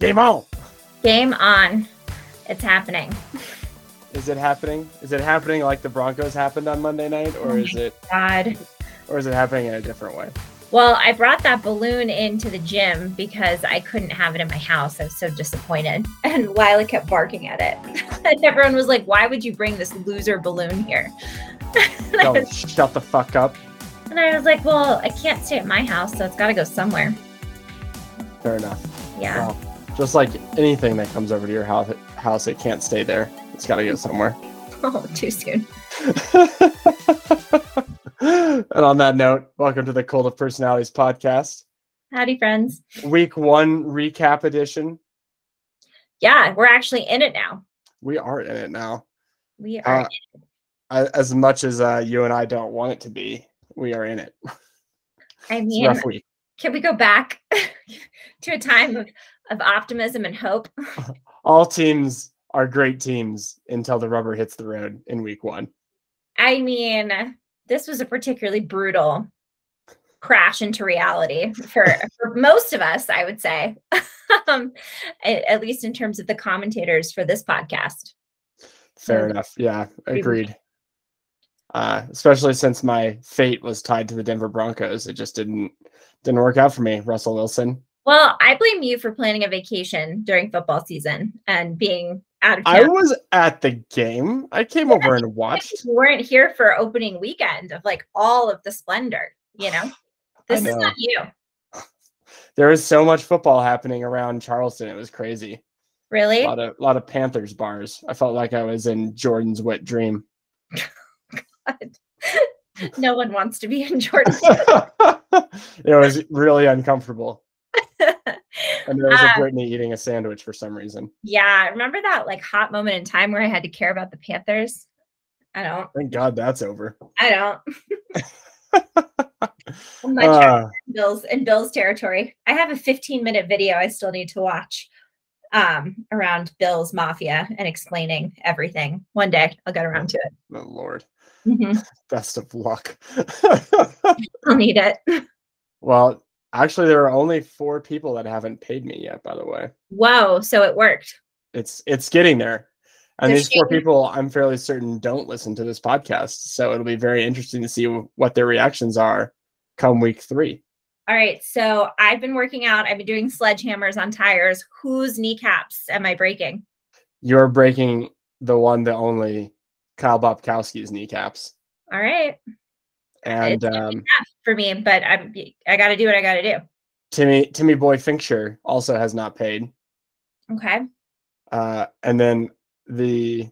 Game on. Game on. It's happening. Is it happening? Is it happening like the Broncos happened on Monday night, or Oh is it, God. or is it happening in a different way? Well, I brought that balloon into the gym because I couldn't have it in my house. I was so disappointed. And Lila kept barking at it. and everyone was like, Why would you bring this loser balloon here? and, Don't was, shut the fuck up. and I was like, Well, I can't stay at my house, so it's got to go somewhere. Fair enough. Yeah. Well, just like anything that comes over to your house, house, it can't stay there. It's got to go somewhere. Oh, too soon. and on that note, welcome to the Cult of Personalities podcast, Howdy, friends. week one recap edition. Yeah, we're actually in it now. We are in it now. We are. Uh, I- As much as uh, you and I don't want it to be, we are in it. I mean, can we go back to a time of, of optimism and hope? All teams are great teams until the rubber hits the road in week one. I mean, this was a particularly brutal crash into reality for, for most of us, I would say, um, at, at least in terms of the commentators for this podcast. Fair So- enough. Yeah, agreed. Uh, especially since my fate was tied to the Denver Broncos, it just didn't didn't work out for me. Russell Wilson. Well, I blame you for planning a vacation during football season and being out of town. I was at the game. I came over and watched. You weren't here for opening weekend of like all of the splendor, you know? This is not you, There was so much football happening around Charleston. It was crazy. really? A lot of lot of Panthers bars. I felt like I was in Jordan's wet dream. no one wants to be in Jordan. it was really uncomfortable. And there was Uh, a Brittany eating a sandwich for some reason. Yeah, remember that like hot moment in time where I had to care about the Panthers? I don't. Thank God that's over. I don't. I'm much Uh, in Bills in Bills territory. I have a 15 minute video I still need to watch um around Bills Mafia and explaining everything. One day I'll get around to it. oh Lord, Mhm. best of luck. I'll need it. well, actually, there are only four people that haven't paid me yet. By the way, Whoa, so it worked. it's it's getting there. And They're these four shaking- people, I'm fairly certain, don't listen to this podcast. So it'll be very interesting to see what their reactions are come week three. All right, so I've been working out. I've been doing sledgehammers on tires. Whose kneecaps am I breaking? You're breaking the one, the only Kyle Bobkowski's kneecaps. All right, And It's um, for me, but I'm I got to do what I got to do. Timmy Timmy Boy Fincher also has not paid. Okay. Uh, and then the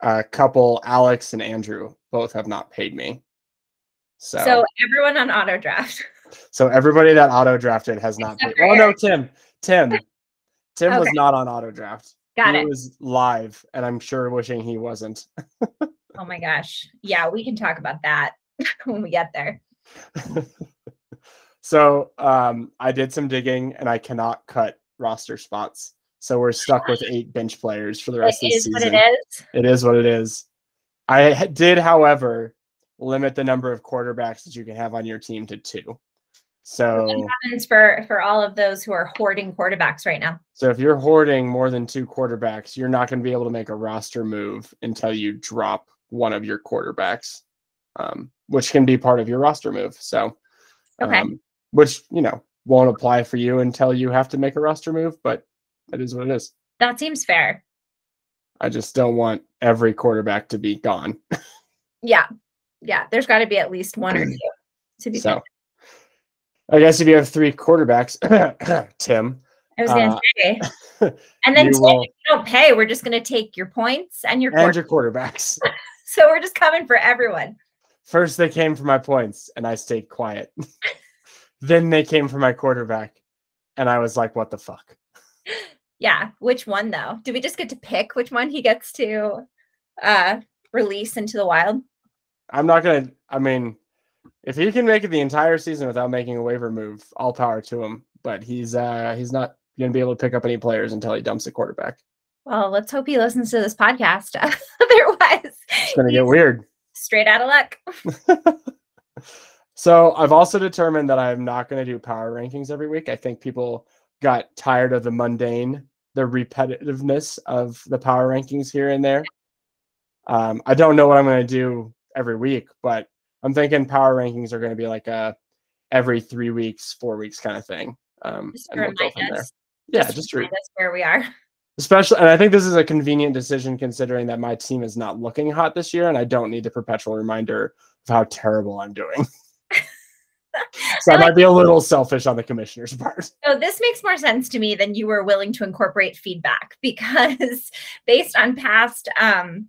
uh, couple, Alex and Andrew, both have not paid me. So, So everyone on auto draft. So everybody that auto drafted has not paid. Except Oh no. Tim. Tim. Tim was not on auto draft. Got he it. was live, and I'm sure wishing he wasn't. Oh my gosh. Yeah, we can talk about that when we get there. so um, I did some digging, and I cannot cut roster spots. So we're stuck with eight bench players for the It rest of the is season. what it is. It is what it is. I did, however, limit the number of quarterbacks that you can have on your team to two. So, What happens for for all of those who are hoarding quarterbacks right now? so if you're hoarding more than two quarterbacks, you're not going to be able to make a roster move until you drop one of your quarterbacks, um, which can be part of your roster move. So, Okay. um, which you know won't apply for you until you have to make a roster move, but that is what it is. That seems fair. I just don't want every quarterback to be gone. Yeah. Yeah. There's got to be at least one or two to be So fair. I guess if you have three quarterbacks, Tim, I was gonna uh, say. And then you Tim, will- if you don't pay, we're just gonna take your points and your and quarter. your quarterbacks. So we're just coming for everyone. First they came for my points and I stayed quiet. then they came for my quarterback and I was like, what the fuck? Yeah. Which one though? Do we just get to pick which one he gets to uh release into the wild? I'm not gonna I mean, if he can make it the entire season without making a waiver move, all power to him. But he's uh he's not gonna be able to pick up any players until he dumps a quarterback. Well, let's hope he listens to this podcast. Otherwise, It's gonna get weird. Straight out of luck. So I've also determined that I'm not going to do power rankings every week. I think people got tired of the mundane, the repetitiveness of the power rankings here and there. Um, I don't know what I'm going to do every week, but I'm thinking power rankings are going to be like a every three weeks, four weeks kind of thing. Um, Just and we'll go from there. us. Yeah, to just re- remind us where we are. especially, and I think this is a convenient decision considering that my team is not looking hot this year, and I don't need the perpetual reminder of how terrible I'm doing. so I, like- might be a little selfish on the commissioner's part. So this makes more sense to me than you were willing to incorporate feedback because based on past um,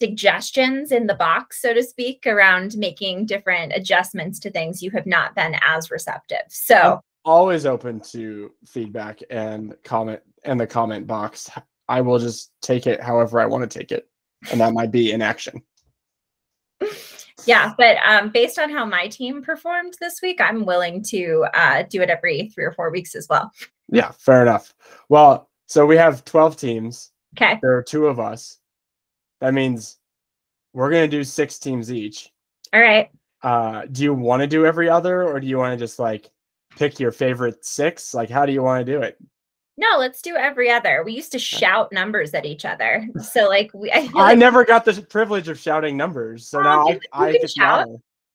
suggestions in the box, so to speak, around making different adjustments to things, you have not been as receptive. So Always open to feedback and comment and the comment box. I will just take it however I want to take it, and that might be in action. yeah, but um, based on how my team performed this week, I'm willing to uh, do it every three or four weeks as well. Yeah, fair enough. Well, so we have 12 teams. Okay. There are two of us. That means we're going to do six teams each. All right. Uh, do you want to do every other or do you want to just like pick your favorite six? Like, how do you want to do it? No, let's do every other. We used to shout numbers at each other. So like we I I like never got the privilege of shouting numbers. So Oh, now you- I, you I can shout.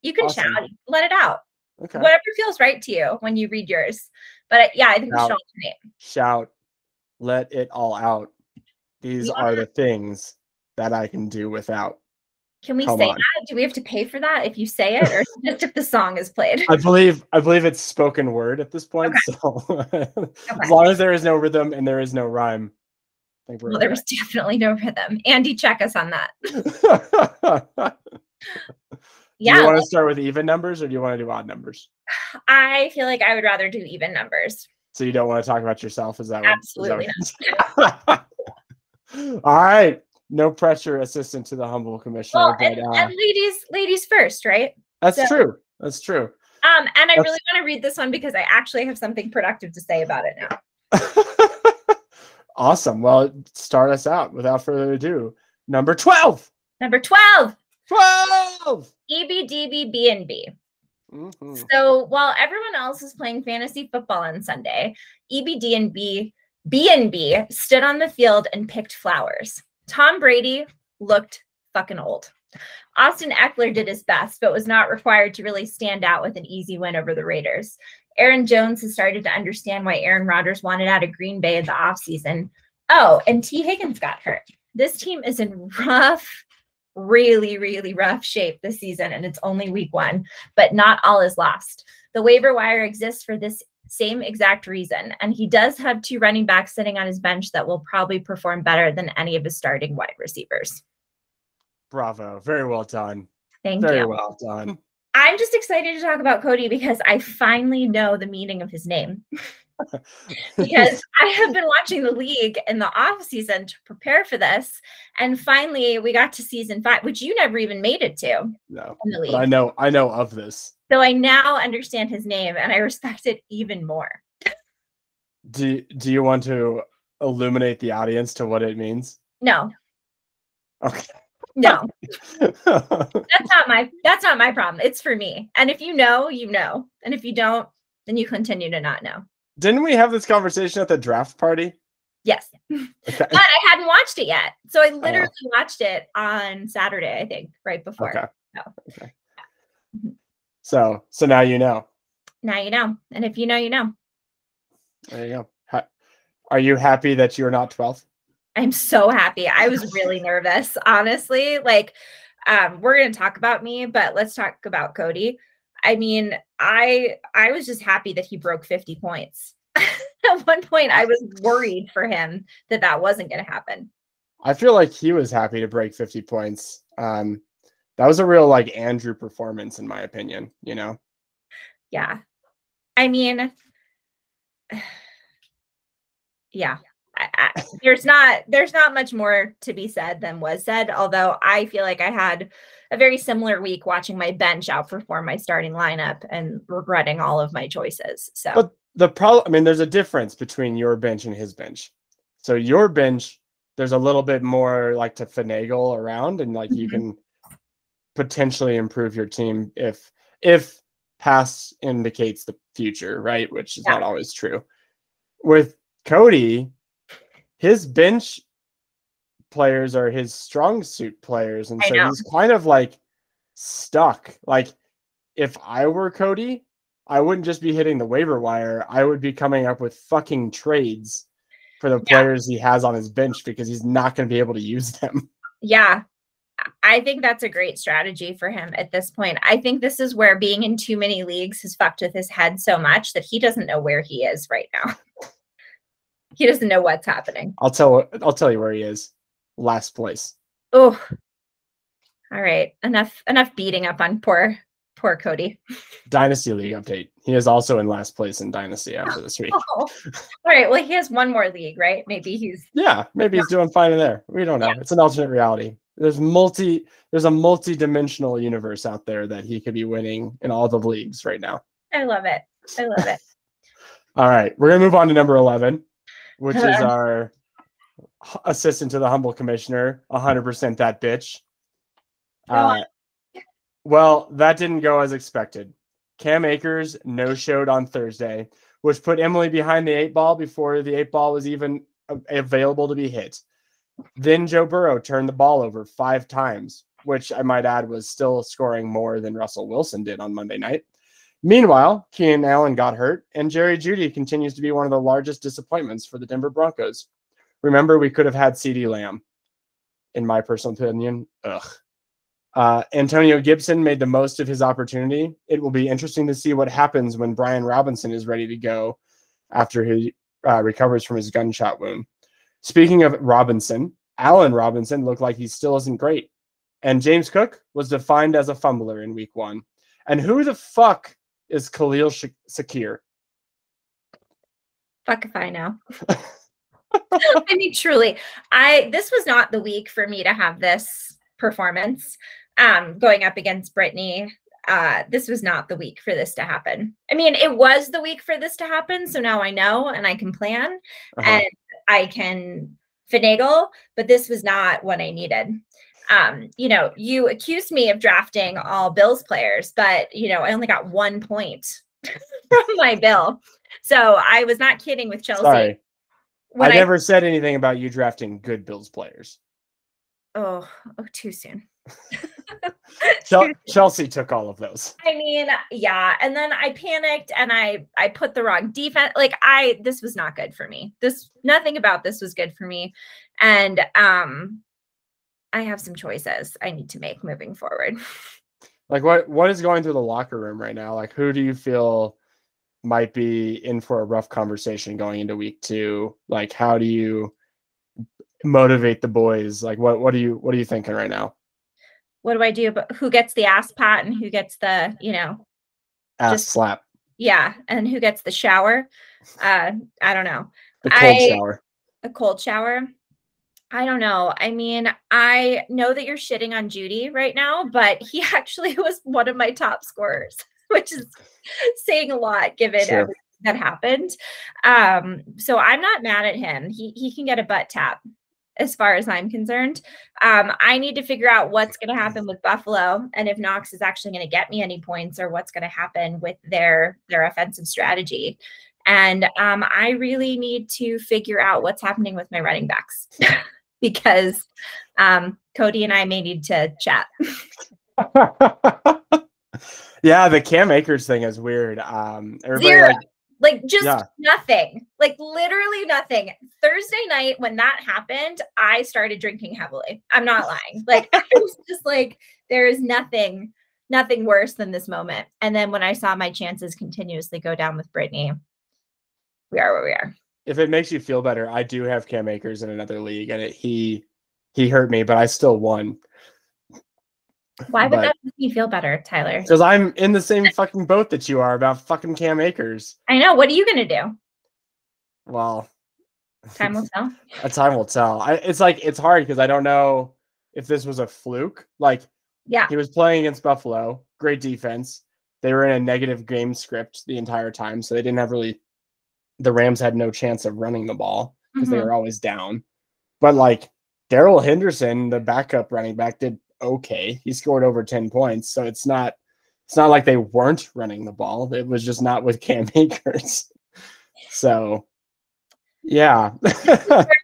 you can awesome. shout, let it out. Okay. Whatever feels right to you when you read yours. But yeah, I think we Shout. should alternate. Shout, let it all out. These Yeah. are the things that I can do without. Can we Come say on. that? Do we have to pay for that if you say it, or just if the song is played? I believe I believe it's spoken word at this point. So as long as there is no rhythm and there is no rhyme, I think we're Well, there was definitely no rhythm. Andy, check us on that. do Yeah, you want to start with even numbers or do you want to do odd numbers? I feel like I would rather do even numbers. So you don't want to talk about yourself? Is that what- is that Absolutely what- All right. No pressure, assistant to the humble commissioner. Well, but, and, uh, and ladies, ladies first, right? that's so- true. That's true. Um, and I That's- really want to read this one because I actually have something productive to say about it now. awesome. Well, start us out without further ado. Number 12. Number 12, 12. EBDB Mhm. So while everyone else was playing fantasy football on Sunday, E EBD and B B&B stood on the field and picked flowers. Tom Brady looked fucking old. Austin Ekeler did his best, but was not required to really stand out with an easy win over the Raiders. Aaron Jones has started to understand why Aaron Rodgers wanted out of Green Bay in the offseason. Oh, and Tee Higgins got hurt. This team is in rough, really, really rough shape this season, and it's only week one but not all is lost. The waiver wire exists for this same exact reason, and he does have two running backs sitting on his bench that will probably perform better than any of his starting wide receivers. Bravo. Very well done. Thank Very you. Very well done. Hmm. I'm just excited to talk about Cody because I finally know the meaning of his name. because I have been watching the league in the off season to prepare for this, and finally we got to season five, which you never even made it to no. in the league. But I know I know of this. So I now understand his name and I respect it even more. Do do you want to illuminate the audience to what it means? No, Okay. no, that's not my that's not my problem. It's for me. And if you know, you know. And if you don't, then you continue to not know. Didn't we have this conversation at the draft party? Yes. Okay. But I hadn't watched it yet. So I literally watched it on Saturday, I think, right before. Okay. No. Okay. Mhm. So so now you know. Now you know. And if you know, you know. There you go. Are you happy that you're not 12? I'm so happy. I was really nervous, honestly. Like, um, we're gonna talk about me, but let's talk about Cody. I mean, I I was just happy that he broke 50 points. At one point, I was worried for him that that wasn't gonna happen. I feel like he was happy to break 50 points. Um, that was a real like Andrew performance, in my opinion. You know, Yeah, I mean, yeah. I, I, there's not there's not much more to be said than was said. Although I feel like I had a very similar week watching my bench outperform my starting lineup and regretting all of my choices. So But the problem, I mean, there's a difference between your bench and his bench. So your bench, there's a little bit more like to finagle around, and like you Mhm. can potentially improve your team if if past indicates the future, right? Which is Yeah. not always true. with Cody, his bench players are his strong suit players, and I so know. he's kind of like stuck. Like if I were Cody, I wouldn't just be hitting the waiver wire. I would be coming up with fucking trades for the Yeah. players he has on his bench because he's not going to be able to use them. Yeah. I think that's a great strategy for him at this point. I think this is where being in too many leagues has fucked with his head so much that he doesn't know where he is right now. he doesn't know what's happening. I'll tell I'll tell you where he is. Last place. Oh. All right. Enough enough beating up on poor poor Cody. Dynasty League update. He is also in last place in Dynasty after this week. Oh. All right. Well, he has one more league, right? Maybe he's Yeah, maybe he's doing fine in there. We don't know. Yeah. It's an alternate reality. There's multi there's a multi-dimensional universe out there that he could be winning in all the leagues right now. I love it. I love it. All right, we're gonna move on to number eleven, which is our assistant to the humble commissioner, 100% that bitch. Uh, well, that didn't go as expected. Cam Akers no showed on Thursday, which put Emily behind the eight ball before the eight ball was even available to be hit. Then Joe Burrow turned the ball over five times, which I might add was still scoring more than Russell Wilson did on Monday night. Meanwhile, Keenan Allen got hurt, and Jerry Jeudy continues to be one of the largest disappointments for the Denver Broncos. Remember, we could have had CeeDee Lamb, in my personal opinion. Ugh. Uh, Antonio Gibson made the most of his opportunity. It will be interesting to see what happens when Brian Robinson is ready to go after he uh, recovers from his gunshot wound. Speaking of Robinson, Allen Robinson looked like he still isn't great. And James Cook was defined as a fumbler in week one. And who the fuck is Khalil Sh- Sakir? Fuck if I know. I mean, truly, I this was not the week for me to have this performance. Um, going up against Brittany. Uh, this was not the week for this to happen. I mean, it was the week for this to happen, so now I know and I can plan Uh-huh. and I can finagle, but this was not what I needed. Um, you know, you accused me of drafting all Bills players, but you know, I only got one point from my bill. So I was not kidding with Chelsea. Sorry, when I never said anything about you drafting good Bills players. oh, oh, too soon. Chel- Chelsea took all of those. I mean, yeah, and then I panicked and I I put the wrong defense. Like I this was not good for me. This nothing about this was good for me. And um I have some choices I need to make moving forward. Like what what is going through the locker room right now? Like who do you feel might be in for a rough conversation going into week 2? Like how do you motivate the boys? Like what what are you what are you thinking right now? What do I do? But who gets the ass pat and who gets the, you know, Ass Just- slap. yeah, and who gets the shower? Uh, I don't know. The cold I- shower. a cold shower. I don't know. I mean, I know that you're shitting on Jeudy right now, but he actually was one of my top scorers, which is saying a lot given Sure. everything that happened. Um, so I'm not mad at him. He he can get a butt tap as far as I'm concerned. Um, I need to figure out what's going to happen with Buffalo and if Knox is actually going to get me any points or what's going to happen with their their offensive strategy. And um, I really need to figure out what's happening with my running backs because um, Cody and I may need to chat. yeah, the Cam Akers thing is weird. Um everybody Zero. like Like just Yeah. nothing, like literally nothing. Thursday night when that happened, I started drinking heavily. I'm not lying. Like I was just like, there is nothing, nothing worse than this moment. And then when I saw my chances continuously go down with Brittany, we are where we are. if it makes you feel better, I do have Cam Akers in another league and it, he he hurt me, but I still won. Why would But- that make me feel better, Tyler? Because I'm in the same fucking boat that you are about fucking Cam Akers. I know. What are you gonna do? Well, Time will tell. a time will tell. I, it's like it's hard because I don't know if this was a fluke. Like Yeah. he was playing against Buffalo, great defense. They were in a negative game script the entire time, so they didn't have really. The Rams had no chance of running the ball because they Mhm. were always down. But like Darrell Henderson, the backup running back, did okay. He scored over ten points, so it's not. It's not like they weren't running the ball. It was just not with Cam Akers. So Yeah.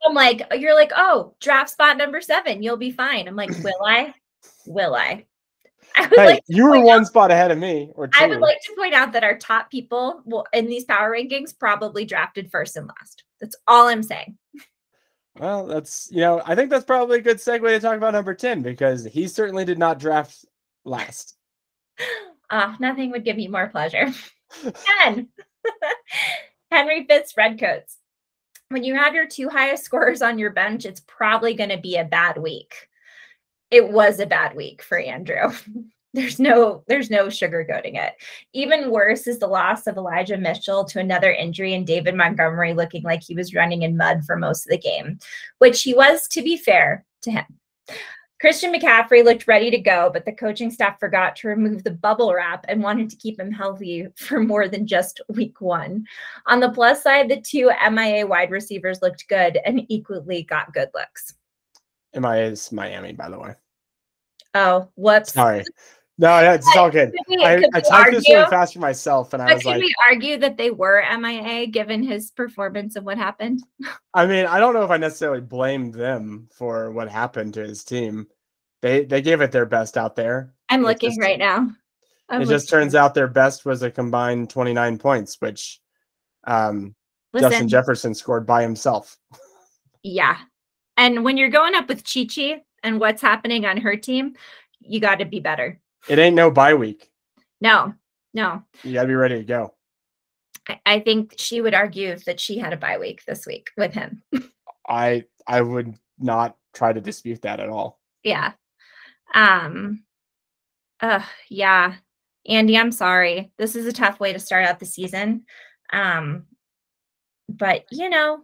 I'm like, you're like, oh, draft spot number seven, you'll be fine. I'm like, will I? Will I? I would hey, like you were one out, spot ahead of me. Or two. I would like to point out that our top people will in these power rankings probably drafted first and last. That's all I'm saying. Well, that's you know, I think that's probably a good segue to talk about number 10 because he certainly did not draft last. Ah, uh, nothing would give me more pleasure. 10. Henry Fitz Redcoats. When you have your two highest scorers on your bench, it's probably going to be a bad week. It was a bad week for Andrew. There's no there's no sugarcoating it. Even worse is the loss of Elijah Mitchell to another injury and David Montgomery looking like he was running in mud for most of the game, which he was to be fair to him. Christian McCaffrey looked ready to go, but the coaching staff forgot to remove the bubble wrap and wanted to keep him healthy for more than just week one. On the plus side, the two MIA wide receivers looked good and equally got good looks. MIA is Miami, by the way. Oh, whoops. Sorry. No, it's all good. We, I, I typed argue, this really fast for myself, and I was like, we argue that they were MIA given his performance and what happened?" I mean, I don't know if I necessarily blame them for what happened to his team. They they gave it their best out there. I'm looking just, right now. I'm it looking. just turns out their best was a combined 29 points, which um, Justin Jefferson scored by himself. Yeah, and when you're going up with Chi Chi and what's happening on her team, you got to be better. It ain't no bye week. No, no. You got to be ready to go. I, I think she would argue that she had a bye week this week with him. I I would not try to dispute that at all. Yeah. Um uh yeah. Andy, I'm sorry. This is a tough way to start out the season. Um but you know,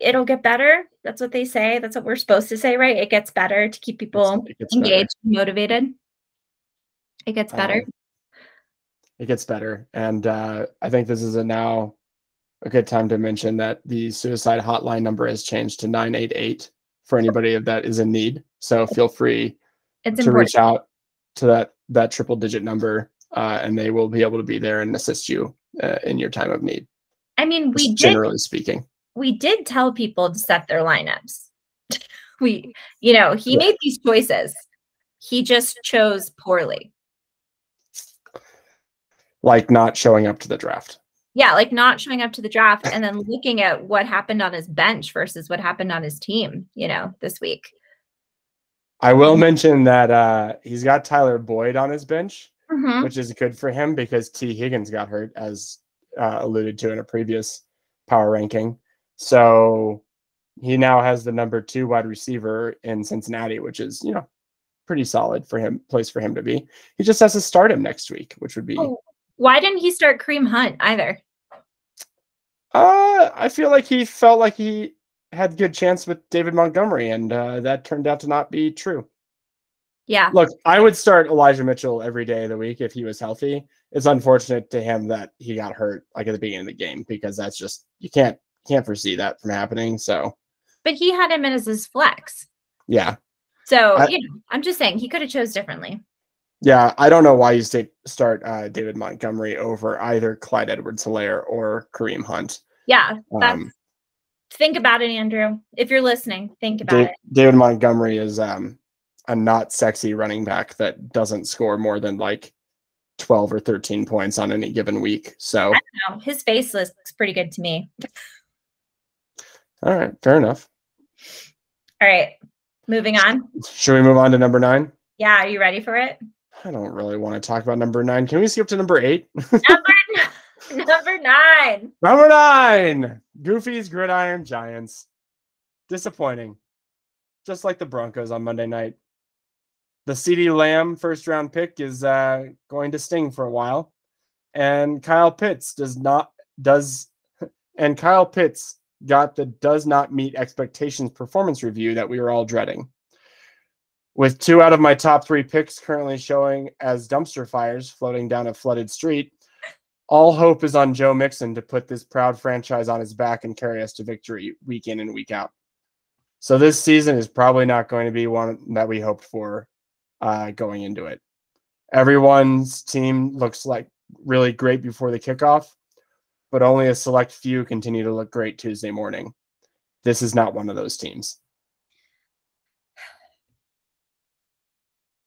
it'll get better. That's what they say. That's what we're supposed to say, right? It gets better to keep people engaged, motivated. It gets better. Um, it gets better. And uh, I think this is a now a good time to mention that the suicide hotline number has changed to 988 for anybody that is in need. So feel free it's to important. reach out to that that triple digit number uh, and they will be able to be there and assist you uh, in your time of need. I mean, we generally did, speaking, we did tell people to set their lineups. we, you know, he yeah. made these choices. He just chose poorly like not showing up to the draft. Yeah, like not showing up to the draft and then looking at what happened on his bench versus what happened on his team, you know, this week. I will mention that uh, he's got Tyler Boyd on his bench, mm-hmm. which is good for him because Tee Higgins got hurt, as uh, alluded to in a previous power ranking. So he now has the number two wide receiver in Cincinnati, which is, you know, pretty solid for him, place for him to be. He just has to start him next week, which would be oh, why didn't he start Kareem Hunt either? Uh, I feel like he felt like he had good chance with David Montgomery, and uh, that turned out to not be true. Yeah. Look, I would start Elijah Mitchell every day of the week if he was healthy. It's unfortunate to him that he got hurt like at the beginning of the game because that's just you can't can't foresee that from happening. So. But he had him in as his flex. Yeah. So I, you know, I'm just saying he could have chose differently. Yeah, I don't know why you stay, start uh, David Montgomery over either Clyde Edwards-Helaire or Kareem Hunt. Yeah, um, think about it, Andrew. If you're listening, think about it. David Montgomery is um, a not sexy running back that doesn't score more than like 12 or 13 points on any given week. So his face looks pretty good to me. All right, fair enough. All right, moving on. Should we move on to number nine? Yeah, are you ready for it? I don't really want to talk about number nine. Can we skip to number eight? number, number nine. Number nine. Goofy's Gridiron Giants. Disappointing. Just like the Broncos on Monday night. The CeeDee Lamb first round pick is uh, going to sting for a while. And Kyle Pitts does not does and Kyle Pitts got the does not meet expectations performance review that we were all dreading. With two out of my top three picks currently showing as dumpster fires floating down a flooded street, all hope is on Joe Mixon to put this proud franchise on his back and carry us to victory week in and week out. So this season is probably not going to be one that we hoped for uh, going into it. Everyone's team looks like really great before the kickoff. But only a select few continue to look great Tuesday morning. This is not one of those teams.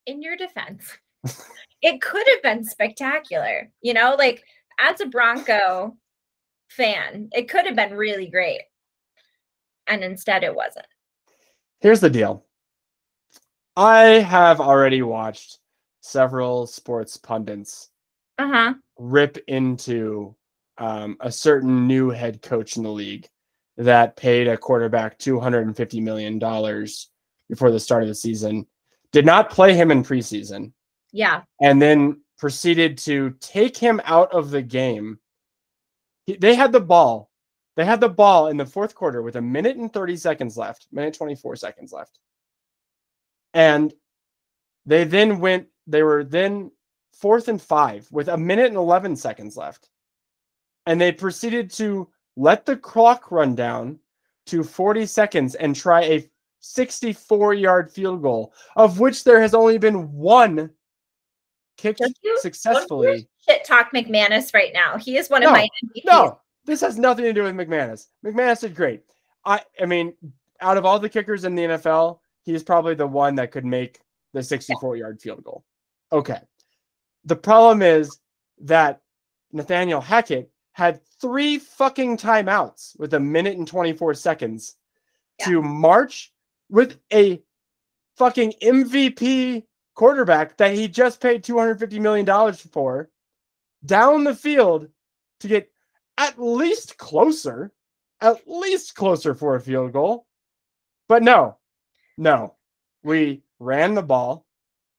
In your defense, it could have been spectacular. You know, like as a Bronco fan, it could have been really great. And instead, it wasn't. Here's the deal I have already watched several sports pundits uh-huh. rip into um, a certain new head coach in the league that paid a quarterback $250 million before the start of the season, did not play him in preseason. Yeah. And then proceeded to take him out of the game. He, they had the ball. They had the ball in the fourth quarter with a minute and 30 seconds left, minute 24 seconds left. And they then went, they were then fourth and five with a minute and 11 seconds left. And they proceeded to let the clock run down to 40 seconds and try a 64 yard field goal, of which there has only been one kicked successfully. Shit talk McManus right now. He is one no, of my MVPs. No, this has nothing to do with McManus. McManus did great. I I mean, out of all the kickers in the NFL, he's probably the one that could make the 64 yard field goal. Okay. The problem is that Nathaniel Hackett had three fucking timeouts with a minute and 24 seconds yeah. to march with a fucking MVP quarterback that he just paid $250 million for down the field to get at least closer, at least closer for a field goal. But no, no, we ran the ball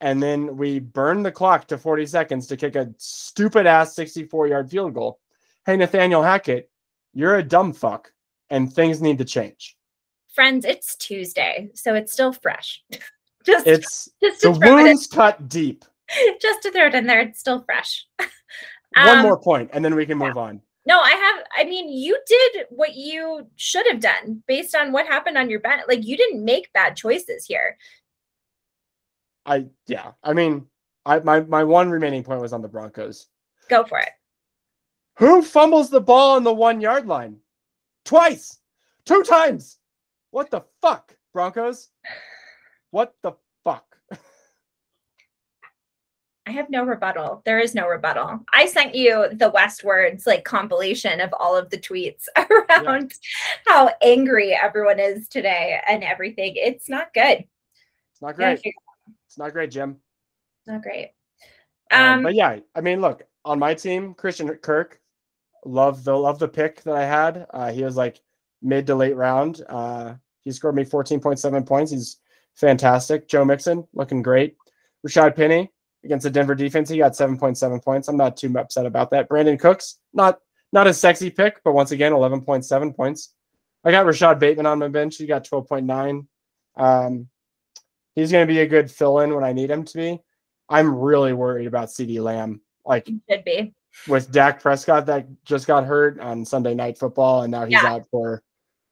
and then we burned the clock to 40 seconds to kick a stupid ass 64 yard field goal. Hey, Nathaniel Hackett, you're a dumb fuck and things need to change. Friends, it's Tuesday, so it's still fresh. just it's just the wounds cut deep. Just to throw it in there, it's still fresh. One um, more point, and then we can move yeah. on. No, I have. I mean, you did what you should have done based on what happened on your bench. Like, you didn't make bad choices here. I yeah. I mean, I my my one remaining point was on the Broncos. Go for it. Who fumbles the ball on the one yard line? Twice, two times. What the fuck, Broncos? What the fuck? I have no rebuttal. There is no rebuttal. I sent you the Westword's like compilation of all of the tweets around yeah. how angry everyone is today and everything. It's not good. It's not great. It's not great, Jim. Not great. Um, um, but yeah, I mean, look on my team, Christian Kirk, love the love the pick that I had. Uh, he was like mid to late round. Uh, he scored me 14.7 points. He's fantastic. Joe Mixon looking great. Rashaad Penny against the Denver defense. He got 7.7 points. I'm not too upset about that. Brandin Cooks, not not a sexy pick, but once again, 11.7 points. I got Rashod Bateman on my bench. He got 12.9. Um, he's going to be a good fill in when I need him to be. I'm really worried about CeeDee Lamb. Like, he should be with Dak Prescott that just got hurt on Sunday Night Football, and now he's yeah. out for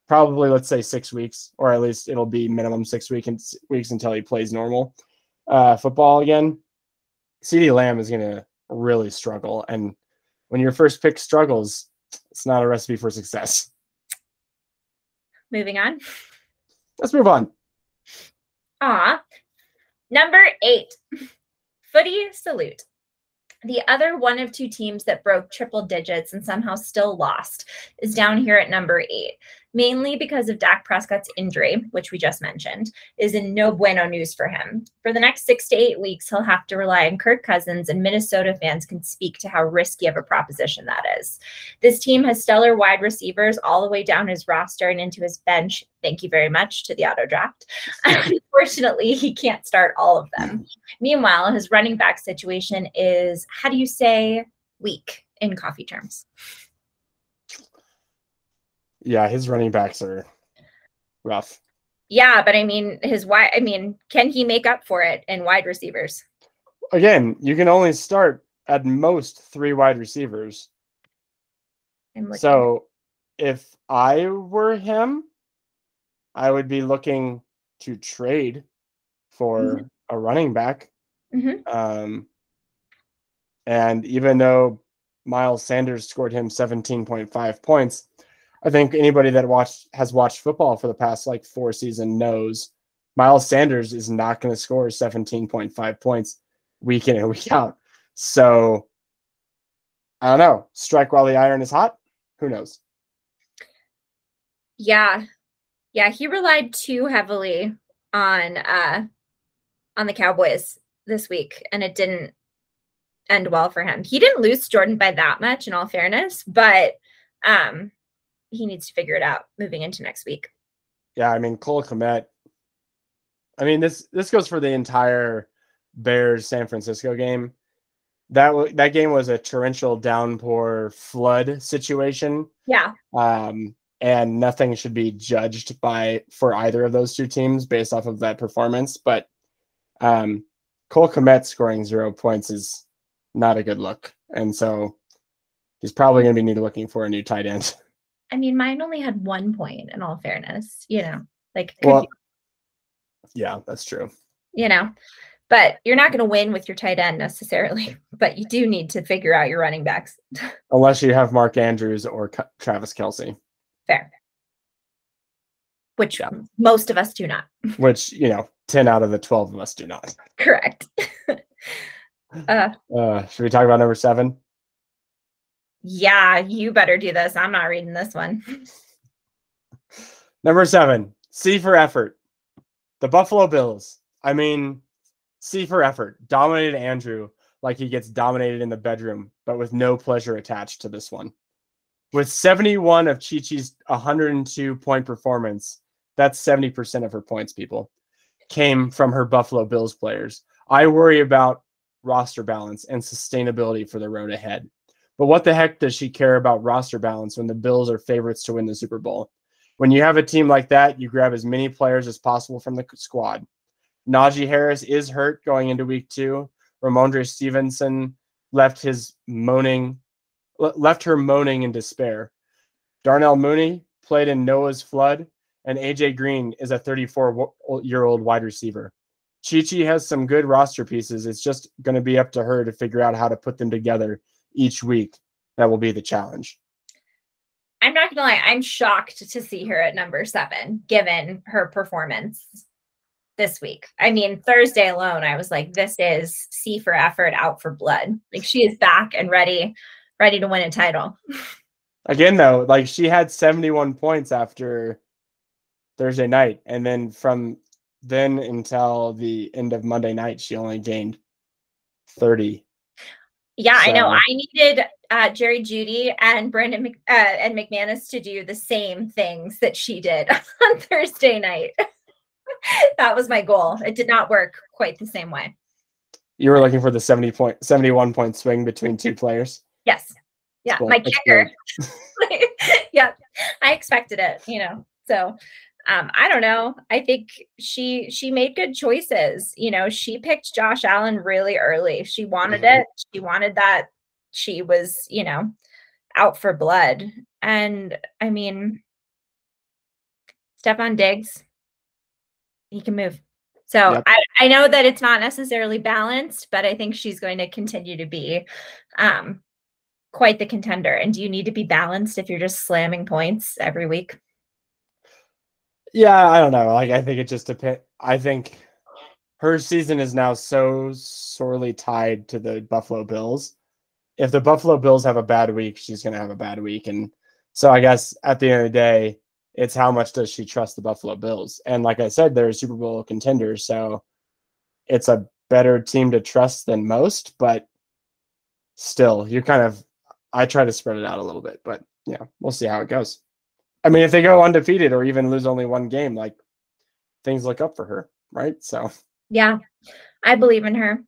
probably let's say six weeks, or at least it'll be minimum six week weeks until he plays normal uh, football again. CeeDee Lamb is going to really struggle. And when your first pick struggles, it's not a recipe for success. Moving on. Let's move on. Ah, number eight, footy salute. The other one of two teams that broke triple digits and somehow still lost is down here at number eight mainly because of Dak Prescott's injury, which we just mentioned, is in no bueno news for him. For the next six to eight weeks, he'll have to rely on Kirk Cousins, and Minnesota fans can speak to how risky of a proposition that is. This team has stellar wide receivers all the way down his roster and into his bench. Thank you very much to the auto draft. Unfortunately, he can't start all of them. Meanwhile, his running back situation is, how do you say, weak in coffee terms? Yeah, his running backs are rough. Yeah, but I mean, his wide. I mean, can he make up for it in wide receivers? Again, you can only start at most three wide receivers. So, if I were him, I would be looking to trade for mm-hmm. a running back. Mm-hmm. Um, and even though Miles Sanders scored him 17.5 points. I think anybody that watched has watched football for the past like four season knows Miles Sanders is not going to score 17.5 points week in and week out. So I don't know. Strike while the iron is hot. Who knows? Yeah. Yeah, he relied too heavily on uh on the Cowboys this week and it didn't end well for him. He didn't lose Jordan by that much in all fairness, but um he needs to figure it out moving into next week. Yeah, I mean Cole Kmet. I mean this this goes for the entire Bears San Francisco game. That that game was a torrential downpour flood situation. Yeah. Um and nothing should be judged by for either of those two teams based off of that performance, but um Cole Kmet scoring 0 points is not a good look. And so he's probably going to be need looking for a new tight end. I mean, mine only had one point in all fairness, you know, like, well, yeah, that's true. You know, but you're not going to win with your tight end necessarily, but you do need to figure out your running backs. Unless you have Mark Andrews or Travis Kelce. Fair. Which yeah. most of us do not. Which, you know, 10 out of the 12 of us do not. Correct. uh, uh, should we talk about number seven? Yeah, you better do this. I'm not reading this one. Number seven, C for effort. The Buffalo Bills. I mean, C for effort. Dominated Andrew like he gets dominated in the bedroom, but with no pleasure attached to this one. With 71 of Chi Chi's 102 point performance, that's 70% of her points, people, came from her Buffalo Bills players. I worry about roster balance and sustainability for the road ahead. But what the heck does she care about roster balance when the Bills are favorites to win the Super Bowl? When you have a team like that, you grab as many players as possible from the squad. Najee Harris is hurt going into week two. Rhamondre Stevenson left his moaning, left her moaning in despair. Darnell Mooney played in Noah's flood, and AJ Green is a 34 year old wide receiver. Chi Chi has some good roster pieces. It's just going to be up to her to figure out how to put them together each week. That will be the challenge. I'm not gonna lie, I'm shocked to see her at number seven, given her performance this week. I mean, Thursday alone, I was like, this is C for effort, out for blood. Like she is back and ready, ready to win a title. Again, though, like she had 71 points after Thursday night. And then from then until the end of Monday night, she only gained 30 yeah, so. I know. I needed uh, Jerry Jeudy and Brandon Mc, uh, and McManus to do the same things that she did on Thursday night. that was my goal. It did not work quite the same way. You were looking for the 70 point 71 point swing between two players. Yes. Yeah, my kicker. yeah, I expected it, you know. So um, I don't know. I think she she made good choices. You know, she picked Josh Allen really early. She wanted mm-hmm. it. She wanted that. She was, you know, out for blood. And I mean, Stefon Diggs, he can move. So yep. I, I know that it's not necessarily balanced, but I think she's going to continue to be um, quite the contender. And do you need to be balanced if you're just slamming points every week? Yeah, I don't know. Like I think it just depends. I think her season is now so sorely tied to the Buffalo Bills. If the Buffalo Bills have a bad week, she's going to have a bad week. And so I guess at the end of the day, it's how much does she trust the Buffalo Bills? And like I said, they're a Super Bowl contender. So it's a better team to trust than most, but still, you're kind of, I try to spread it out a little bit, but yeah, we'll see how it goes. I mean, if they go undefeated or even lose only one game, like things look up for her, right? So, yeah, I believe in her.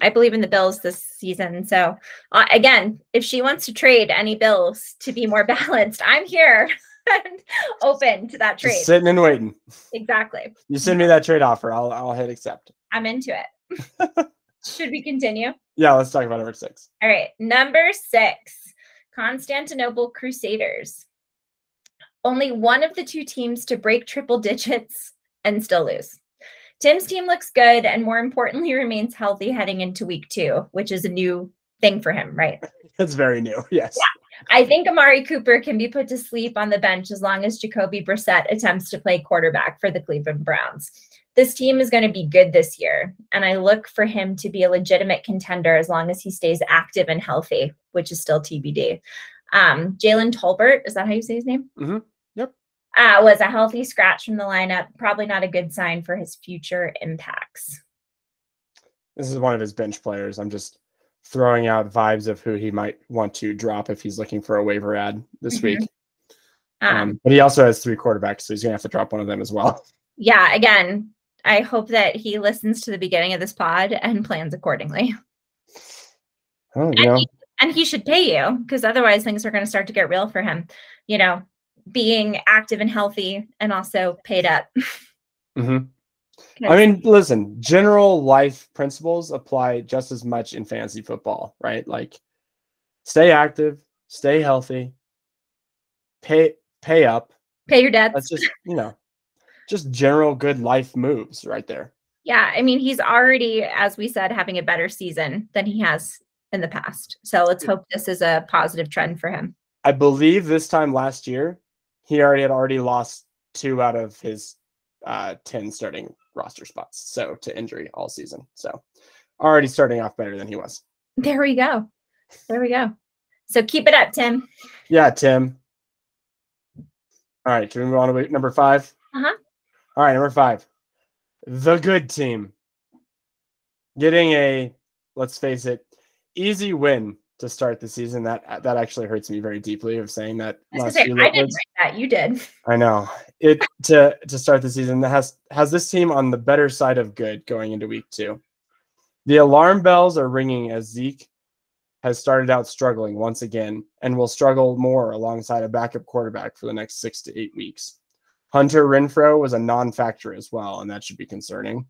I believe in the Bills this season. So, uh, again, if she wants to trade any Bills to be more balanced, I'm here and open to that trade. Just sitting and waiting. Exactly. You send me that trade offer, I'll I'll hit accept. I'm into it. Should we continue? Yeah, let's talk about number six. All right, number six, Constantinople Crusaders only one of the two teams to break triple digits and still lose. Tim's team looks good and more importantly remains healthy heading into week 2, which is a new thing for him, right? That's very new. Yes. Yeah. I think Amari Cooper can be put to sleep on the bench as long as Jacoby Brissett attempts to play quarterback for the Cleveland Browns. This team is going to be good this year, and I look for him to be a legitimate contender as long as he stays active and healthy, which is still TBD. Um, Jalen Tolbert, is that how you say his name? Mm-hmm. Uh, was a healthy scratch from the lineup. Probably not a good sign for his future impacts. This is one of his bench players. I'm just throwing out vibes of who he might want to drop if he's looking for a waiver ad this mm-hmm. week. Um, um, but he also has three quarterbacks, so he's gonna have to drop one of them as well. Yeah, again, I hope that he listens to the beginning of this pod and plans accordingly. Oh, you know. he, and he should pay you because otherwise things are going to start to get real for him. You know, being active and healthy and also paid up. Mm-hmm. I mean, listen, general life principles apply just as much in fantasy football, right? Like stay active, stay healthy, pay pay up. Pay your debts. That's just, you know, just general good life moves right there. Yeah, I mean, he's already as we said having a better season than he has in the past. So let's hope this is a positive trend for him. I believe this time last year, he already had already lost two out of his uh, 10 starting roster spots. So to injury all season. So already starting off better than he was. There we go. There we go. So keep it up, Tim. Yeah, Tim. All right, can we move on to number five? Uh-huh. All right, number five. The good team. Getting a, let's face it, easy win to start the season. That uh, that actually hurts me very deeply of saying that. I, say, I didn't that. You did. I know it to to start the season. That has has this team on the better side of good going into week two. The alarm bells are ringing as Zeke has started out struggling once again and will struggle more alongside a backup quarterback for the next six to eight weeks. Hunter Renfrow was a non-factor as well, and that should be concerning.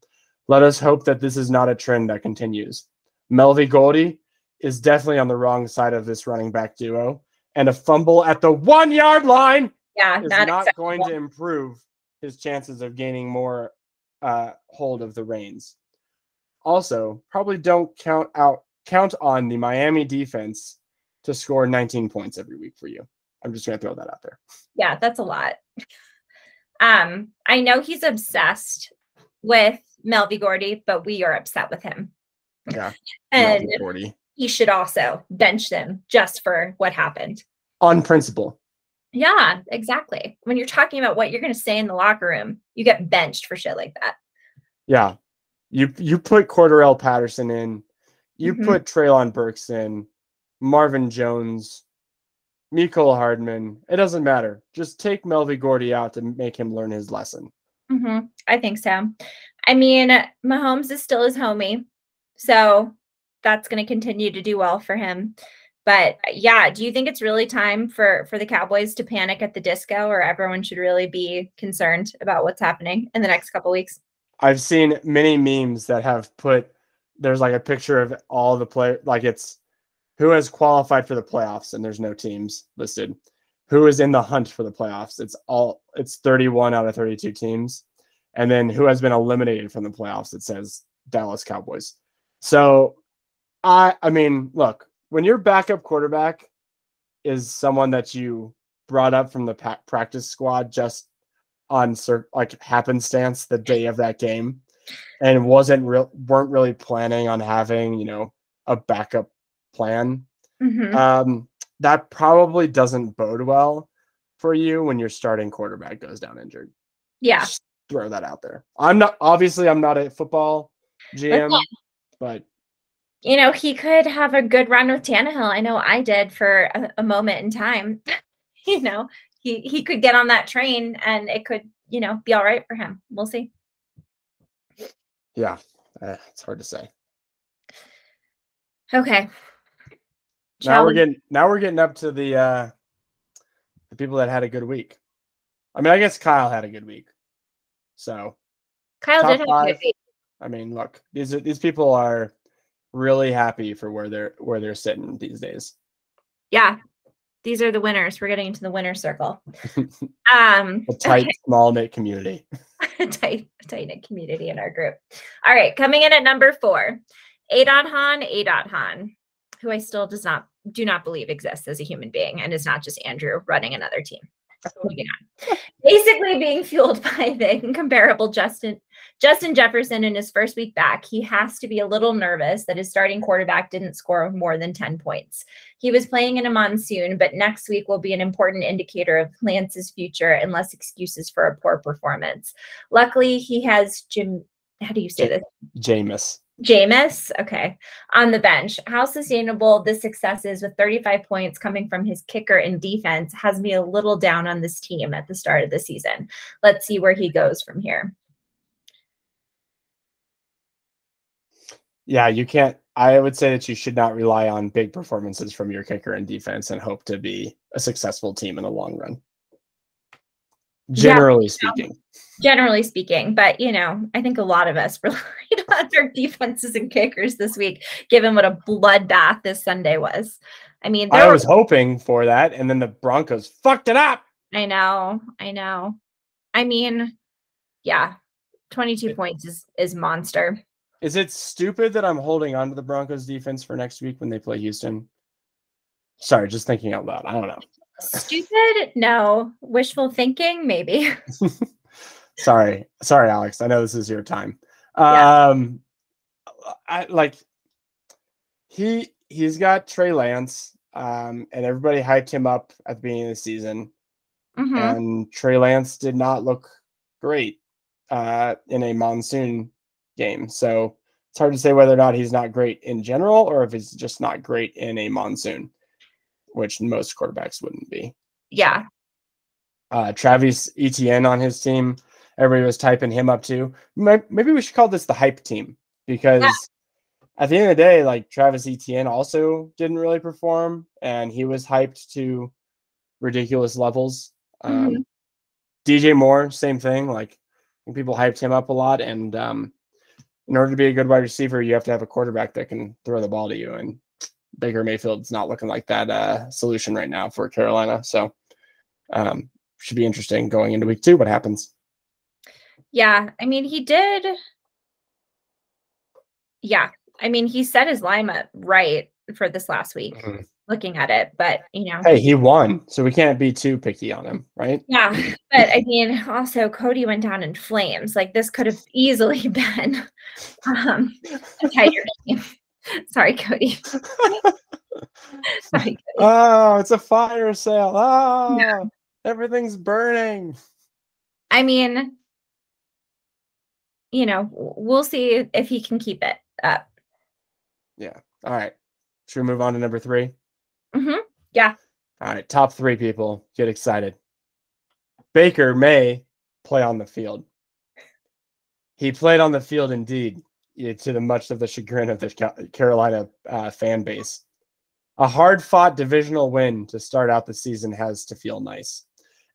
Let us hope that this is not a trend that continues. Melvin Gordon is definitely on the wrong side of this running back duo. And a fumble at the one yard line yeah, is not, not going to improve his chances of gaining more uh, hold of the reins. Also, probably don't count out count on the Miami defense to score 19 points every week for you. I'm just going to throw that out there. Yeah, that's a lot. Um, I know he's obsessed with Melvin Gordon, but we are upset with him. Yeah. and he should also bench them just for what happened. On principle. Yeah, exactly. When you're talking about what you're going to say in the locker room, you get benched for shit like that. Yeah. You you put Cordarrelle Patterson in, you mm-hmm. put Treylon Burks in, Marvin Jones, Mecole Hardman. It doesn't matter. Just take Melvin Gordon out to make him learn his lesson. Mm-hmm. I think so. I mean, Mahomes is still his homie. So that's going to continue to do well for him. But yeah, do you think it's really time for for the Cowboys to panic at the disco, or everyone should really be concerned about what's happening in the next couple weeks? I've seen many memes that have put there's like a picture of all the play like it's who has qualified for the playoffs and there's no teams listed. Who is in the hunt for the playoffs? It's all it's 31 out of 32 teams. And then who has been eliminated from the playoffs? It says Dallas Cowboys. So I I mean, look, when your backup quarterback is someone that you brought up from the practice squad just on like happenstance the day of that game and wasn't real weren't really planning on having, you know, a backup plan. Mm-hmm. Um, that probably doesn't bode well for you when your starting quarterback goes down injured. Yeah. Just throw that out there. I'm not obviously I'm not a football GM, but you know, he could have a good run with Tannehill. I know I did for a, a moment in time. you know, he he could get on that train and it could, you know, be all right for him. We'll see. Yeah, uh, it's hard to say. Okay. Now we're getting now we're getting up to the uh the people that had a good week. I mean, I guess Kyle had a good week. So Kyle did have five, a good week. I mean, look, these are, these people are really happy for where they're where they're sitting these days. Yeah. These are the winners. We're getting into the winner circle. Um a tight, okay. small knit community. tight, tight knit community in our group. All right, coming in at number four, Adon Han, Adon Han, who I still does not do not believe exists as a human being and is not just Andrew running another team. Moving on. Basically being fueled by the incomparable Justin Justin Jefferson in his first week back, he has to be a little nervous that his starting quarterback didn't score more than 10 points. He was playing in a monsoon, but next week will be an important indicator of Lance's future and less excuses for a poor performance. Luckily, he has Jim. How do you say this? Jameis. Jameis, okay, on the bench. How sustainable this success is with 35 points coming from his kicker and defense has me a little down on this team at the start of the season. Let's see where he goes from here. Yeah, you can't. I would say that you should not rely on big performances from your kicker and defense and hope to be a successful team in the long run. Generally yeah, speaking. Generally speaking, but you know, I think a lot of us relied on our defenses and kickers this week, given what a bloodbath this Sunday was. I mean, I was hoping for that, and then the Broncos fucked it up. I know, I know. I mean, yeah, 22 points is is monster. Is it stupid that I'm holding on to the Broncos defense for next week when they play Houston? Sorry, just thinking out loud. I don't know. Stupid? No. Wishful thinking? Maybe. sorry. Sorry, Alex. I know this is your time. Yeah. Um I like he he's got Trey Lance, um, and everybody hyped him up at the beginning of the season. Mm-hmm. And Trey Lance did not look great uh in a monsoon game. So it's hard to say whether or not he's not great in general or if he's just not great in a monsoon, which most quarterbacks wouldn't be. Yeah. Uh, Travis Etienne on his team, everybody was typing him up too. Maybe we should call this the hype team because yeah. at the end of the day, like Travis Etienne also didn't really perform and he was hyped to ridiculous levels. Um, mm-hmm. DJ Moore, same thing. Like people hyped him up a lot, and um, in order to be a good wide receiver, you have to have a quarterback that can throw the ball to you. And Baker Mayfield's not looking like that uh, solution right now for Carolina. So um, should be interesting going into week two. What happens? Yeah, I mean, he did. Yeah, I mean, he set his lineup right for this last week. Mm-hmm looking at it, but you know, hey, he won, so we can't be too picky on him, right? Yeah, but I mean, also Cody went down in flames. Like this could have easily been um, a tighter game. Sorry, Cody. Sorry, Cody. Oh, it's a fire sale. Oh, yeah. everything's burning. I mean, you know, we'll see if he can keep it up. Yeah. All right. Should we move on to number three? Mm-hmm. Yeah. All right. Top three people. Get excited. Baker may play on the field. He played on the field indeed, to the much of the chagrin of the Carolina uh, fan base. A hard fought divisional win to start out the season has to feel nice.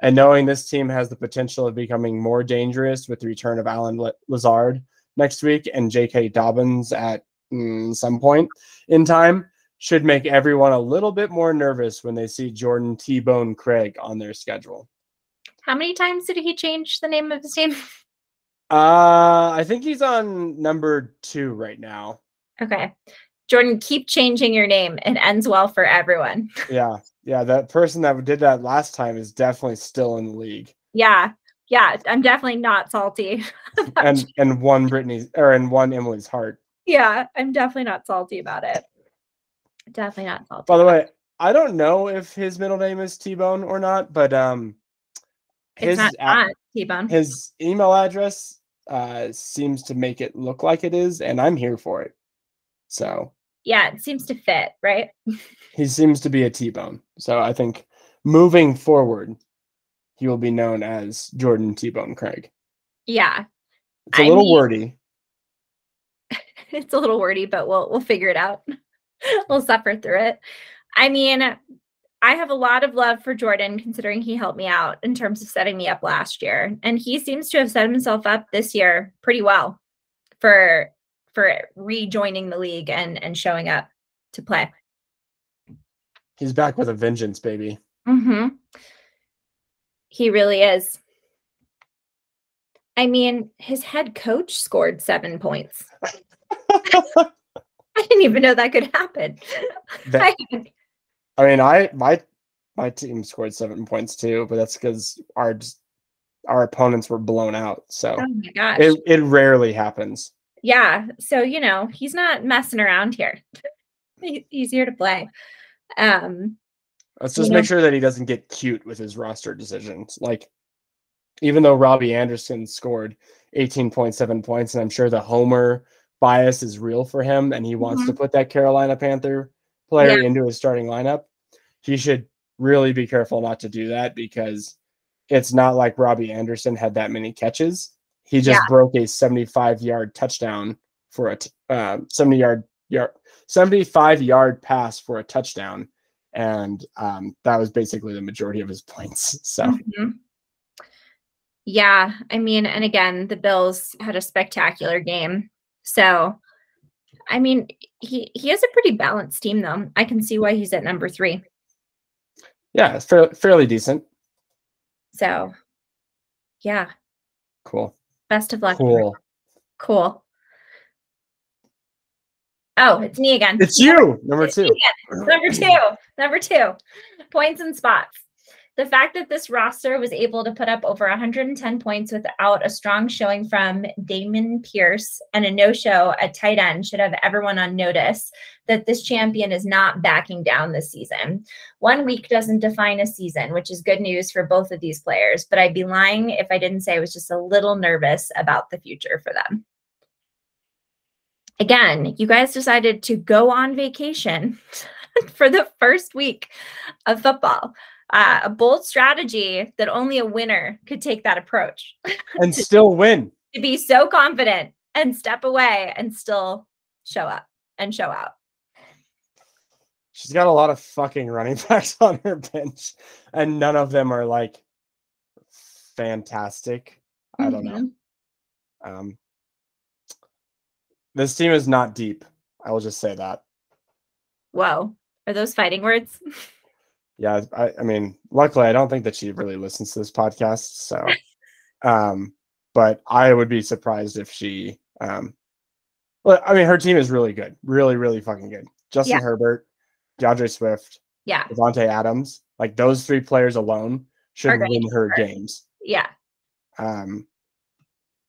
And knowing this team has the potential of becoming more dangerous with the return of Allen Lazard next week and J.K. Dobbins at mm, some point in time, should make everyone a little bit more nervous when they see Jordan T Bone Craig on their schedule. How many times did he change the name of his team? Uh, I think he's on number two right now. Okay. Jordan, keep changing your name. It ends well for everyone. yeah. Yeah. That person that did that last time is definitely still in the league. Yeah. Yeah. I'm definitely not salty. and and one Brittany's or in one Emily's heart. Yeah. I'm definitely not salty about it. Definitely not. By the way, I don't know if his middle name is T Bone or not, but um, his it's not, not T Bone. His email address uh seems to make it look like it is, and I'm here for it. So yeah, it seems to fit, right? he seems to be a T Bone. So I think moving forward, he will be known as Jordan T Bone Craig. Yeah. It's a little mean, wordy. it's a little wordy, but we'll we'll figure it out. we'll suffer through it. I mean, I have a lot of love for Jordan considering he helped me out in terms of setting me up last year. And he seems to have set himself up this year pretty well for for rejoining the league and and showing up to play. He's back with a vengeance, baby. Mhm. He really is. I mean, his head coach scored 7 points. I didn't even know that could happen. That- I mean, I my my team scored seven points too, but that's because our our opponents were blown out. So oh my gosh. it it rarely happens. yeah. So, you know, he's not messing around here. He- he's here to play. Um, Let's just know- make sure that he doesn't get cute with his roster decisions. Like, even though Robbie Anderson scored 18.7 points, and I'm sure the homer bias is real for him, and he wants to put that Carolina Panther player Yeah. into his starting lineup, he should really be careful not to do that because it's not like Robbie Anderson had that many catches. He just Yeah. broke a 75 yard touchdown for a t- uh, 70 yard yard 75 yard pass for a touchdown and um, that was basically the majority of his points. So Mhm. Yeah, I mean, and again, the Bills had a spectacular game. So, I mean, he he has a pretty balanced team, though. I can see why he's at number three. yeah, it's fair, fairly decent. So, yeah, Cool, best of luck. cool. Cool. Oh, it's me again. It's you, number two. Number two. Number two. Points and spots. The fact that this roster was able to put up over 110 points without a strong showing from Dameon Pierce and a no show at tight end should have everyone on notice that this champion is not backing down this season. One week doesn't define a season, which is good news for both of these players, but I'd be lying if I didn't say I was just a little nervous about the future for them. Again, you guys decided to go on vacation for the first week of football. Uh, a bold strategy that only a winner could take that approach and still win. to be so confident and step away and still show up and show out. She's got a lot of fucking running backs on her bench, and none of them are like fantastic. I don't know. Mhm. Um, this team is not deep. I will just say that. Whoa. Are those fighting words? Yeah, I, I mean, luckily, I don't think that she really listens to this podcast. So, um, but I would be surprised if she, um, well, I mean, her team is really good, really, really fucking good. Justin Yeah. Herbert, D'Andre Swift, Yeah. Davante Adams, like those three players alone should win her games. Yeah. Um,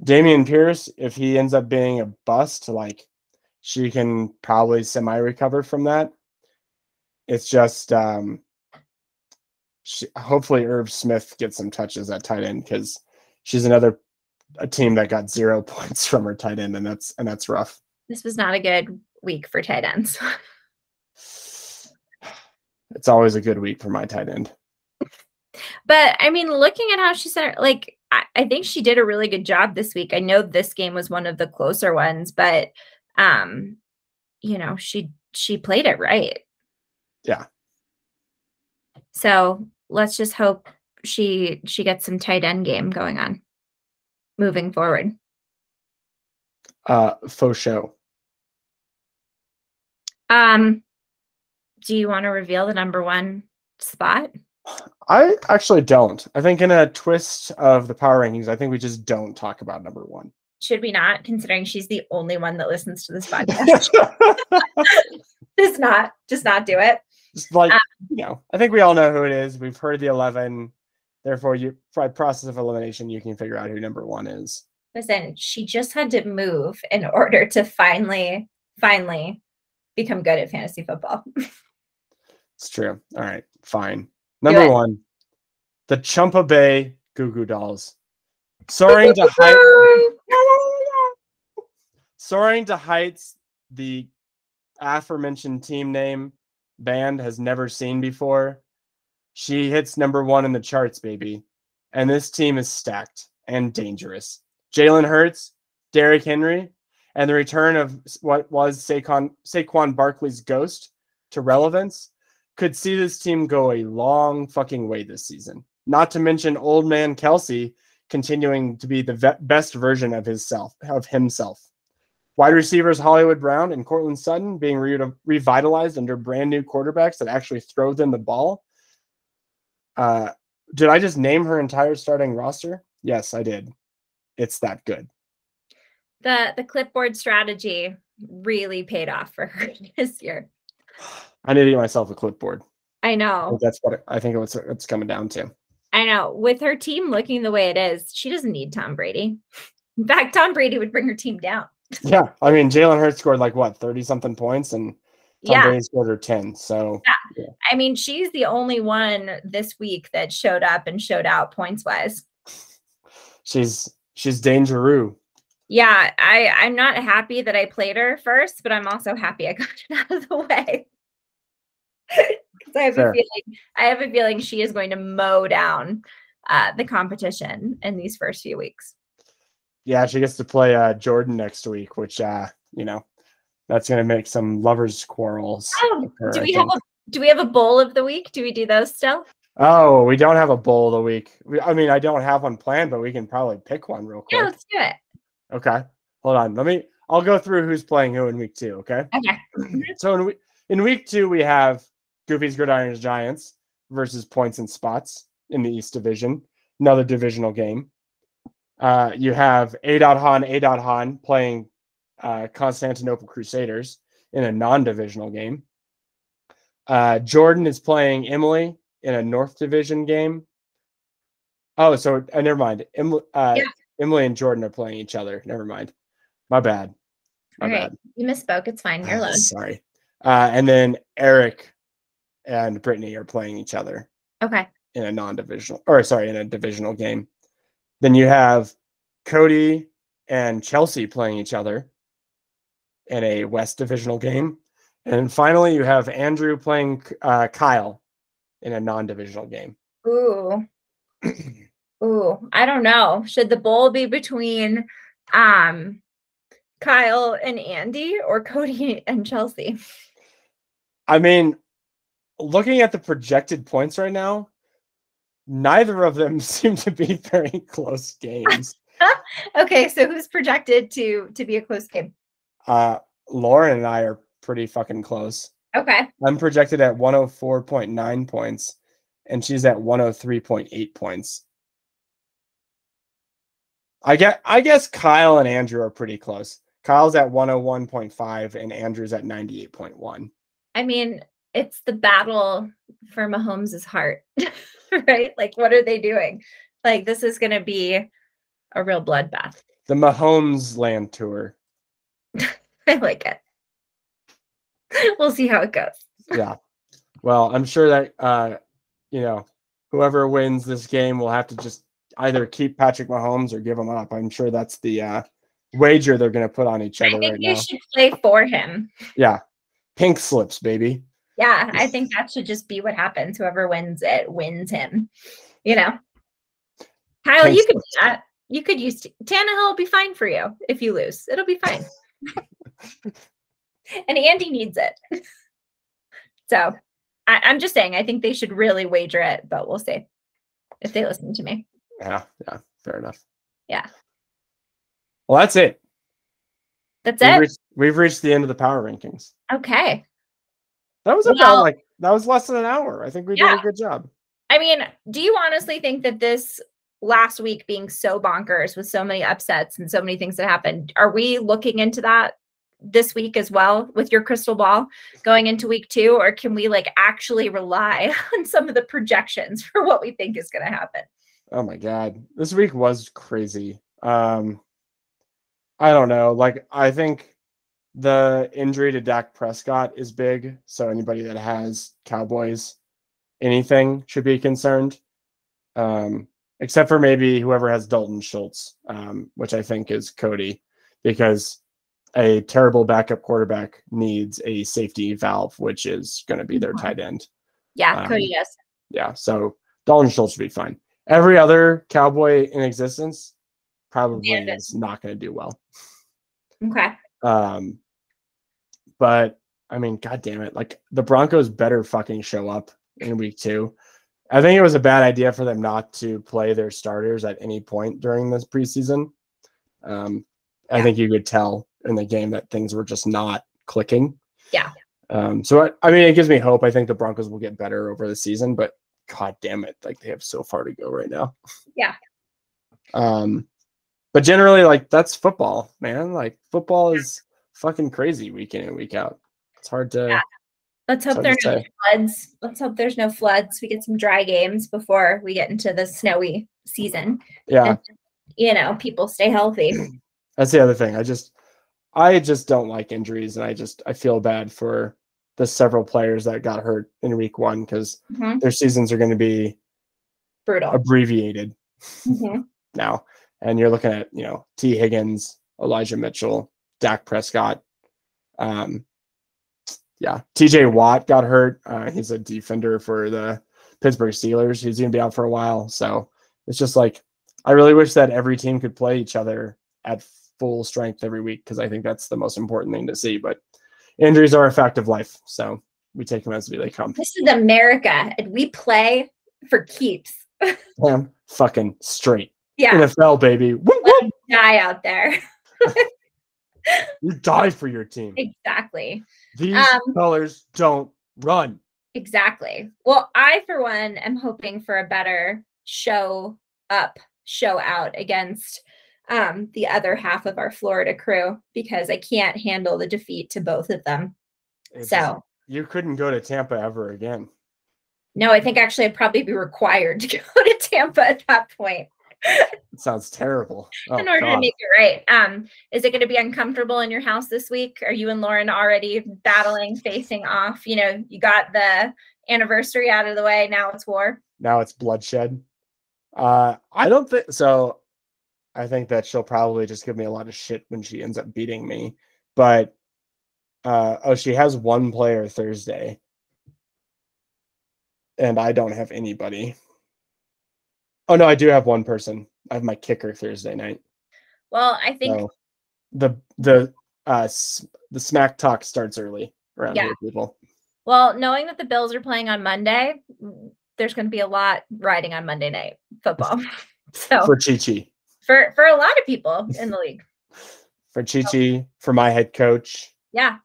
Dameon Pierce, if he ends up being a bust, like she can probably semi recover from that. It's just um, she, hopefully Irv Smith gets some touches at tight end because she's another a team that got zero points from her tight end, and that's and that's rough. This was not a good week for tight ends. It's always a good week for my tight end. But I mean, looking at how she said, like, I, I think she did a really good job this week. I know this game was one of the closer ones, but um, you know, she she played it right. Yeah. So let's just hope she she gets some tight end game going on moving forward. Uh, faux show. Um, do you want to reveal the number one spot? I actually don't. I think in a twist of the power rankings, I think we just don't talk about number one. Should we not, considering she's the only one that listens to this podcast? just not, just not do it. Just like Um, you know, I think we all know who it is. We've heard the eleven. Therefore, you by process of elimination, you can figure out who number one is. Listen, she just had to move in order to finally, finally become good at fantasy football. It's true. All right, fine. Number one, the Chumpa Bay Goo Goo Dolls, soaring to heights. soaring to heights the aforementioned team name band has never seen before. She hits number one in the charts, baby. And this team is stacked and dangerous. Jalen Hurts, Derrick Henry, and the return of what was Saquon, Saquon Barkley's ghost to relevance could see this team go a long fucking way this season. Not to mention old man Kelce continuing to be the ve- best version of his self of himself. Wide receivers Hollywood Brown and Courtland Sutton being re- revitalized under brand new quarterbacks that actually throw them the ball. Uh, did I just name her entire starting roster? Yes, I did. It's that good. the the clipboard strategy really paid off for her this year. I need to get myself a clipboard. I know. that's what it- I think it's it's coming down to. I know. With her team looking the way it is, she doesn't need Tom Brady. In fact, Tom Brady would bring her team down. Yeah, I mean Jalen Hurts scored like what thirty something points, and Tom yeah. Brady scored her ten. So yeah, I mean, she's the only one this week that showed up and showed out points wise. she's she's dangeroo. Yeah, I I'm not happy that I played her first, but I'm also happy I got it out of the way. Because I have Fair. a feeling I have a feeling she is going to mow down uh, the competition in these first few weeks. Yeah, she gets to play uh, Jordan next week, which uh, you know, that's gonna make some lovers quarrels. Oh, occur, do we have a do we have a bowl of the week? Do we do those still? Oh, we don't have a bowl of the week. We, I mean, I don't have one planned, but we can probably pick one real quick. Yeah, let's do it. Okay, hold on. Let me. I'll go through who's playing who in week two. Okay. Okay. So in, we- in week two, we have Goofy's Gridiron's Giants versus Points and Spots in the East Division, another divisional game. Uh, you have A. Han, A. Han playing uh, Constantinople Crusaders in a non-divisional game. Uh, Jordan is playing Emily in a North Division game. Oh, so uh, never mind. Emily, uh, Yeah. Emily and Jordan are playing each other. Never mind. My bad. My All right. bad. You misspoke. It's fine. You're alone. Sorry. Uh, and then Eric and Brittany are playing each other Okay. in a non-divisional, or sorry, in a divisional game. Then you have Cody and Chelsea playing each other in a West divisional game. And finally, you have Andrew playing uh, Kyle in a non-divisional game. Ooh. Ooh. I don't know. Should the bowl be between um Kyle and Andy or Cody and Chelsea? I mean, looking at the projected points right now, neither of them seem to be very close games. Okay, so who's projected to to be a close game? Uh, Lauren and I are pretty fucking close. Okay. I'm projected at 104.9 points, and she's at 103.8 points. I get. I guess Kyle and Andrew are pretty close. Kyle's at 101.5 and Andrew's at 98.1. I mean, it's the battle for Mahomes' heart, right? Like, what are they doing? Like, this is going to be a real bloodbath. The Mahomes Land Tour. I like it. We'll see how it goes. Yeah. Well, I'm sure that uh, you know, whoever wins this game will have to just either keep Patrick Mahomes or give him up. I'm sure that's the uh, wager they're going to put on each other. I think right you now. should play for him. Yeah. Pink slips, baby. Yeah, I think that should just be what happens. Whoever wins it wins him. You know, Kyle, Pink you could do that. You could use Tannehill will be fine for you if you lose. It'll be fine. and Andy needs it. so I, I'm just saying, I think they should really wager it, but we'll see if they listen to me. Yeah, yeah, fair enough. Yeah. Well, that's it. That's We've it. reached, we've reached the end of the power rankings. Okay. That was about Well- like that was less than an hour. I think we did a good job. I mean, do you honestly think that this last week being so bonkers with so many upsets and so many things that happened, are we looking into that this week as well with your crystal ball going into week two? Or can we like actually rely on some of the projections for what we think is going to happen? Oh my god, this week was crazy. Um, I don't know. Like, I think the injury to Dak Prescott is big. So anybody that has Cowboys anything should be concerned. Um, except for maybe whoever has Dalton Schultz, um, which I think is Cody, because a terrible backup quarterback needs a safety valve, which is going to be their Mhm. tight end. Yeah, Um, Cody, yes. Yeah, so Dalton Schultz should be fine. Every other Cowboy in existence probably Yeah. is not going to do well. Okay. Um, but I mean, god damn it, like the Broncos better fucking show up in week two. I think it was a bad idea for them not to play their starters at any point during this preseason. Um, I think you could tell in the game that things were just not clicking. Yeah. Um, so I, I mean, it gives me hope. I think the Broncos will get better over the season, but god damn it, like they have so far to go right now. Yeah. Um, but generally, like that's football, man. Like football is fucking crazy week in and week out. It's hard to. Yeah. Let's hope hard there to are no floods. Let's hope there's no floods. We get some dry games before we get into the snowy season. Yeah, And, you know, people stay healthy. that's the other thing. I just, I just don't like injuries, and I just I feel bad for the several players that got hurt in week one because Mhm. their seasons are going to be Brutal. abbreviated Mhm. now, and you're looking at you know Tee Higgins, Elijah Mitchell, Dak Prescott. Um, yeah, T.J. Watt got hurt. Uh, he's a defender for the Pittsburgh Steelers. He's going to be out for a while, so it's just like I really wish that every team could play each other at full strength every week because I think that's the most important thing to see. But injuries are a fact of life, so we take them as they come. This is America, and we play for keeps. Damn, fucking straight Yeah, NFL baby. Woo, woo! die out there. You die for your team. exactly. These Um, colors don't run. Exactly. Well, I, for one, am hoping for a better show up, show out against um, the other half of our Florida crew because I can't handle the defeat to both of them. It's So, you couldn't go to Tampa ever again. no, I think actually I'd probably be required to go to Tampa at that point sounds terrible. Oh, in order to make it right. Um, is it going to be uncomfortable in your house this week? Are you and Lauren already battling, facing off? You know, you got the anniversary out of the way. Now it's war. now it's bloodshed. Uh, I don't think so. I think that she'll probably just give me a lot of shit when she ends up beating me. But uh, oh, she has one player Thursday, and I don't have anybody. Oh no, I do have one person. I have my kicker Thursday night. Well, I think So the the uh the smack talk starts early around Yeah. here, people. Well, knowing that the Bills are playing on Monday, there's going to be a lot riding on Monday night football. so For Chi Chi, for for a lot of people in the league, for Chi Chi, for my head coach, yeah,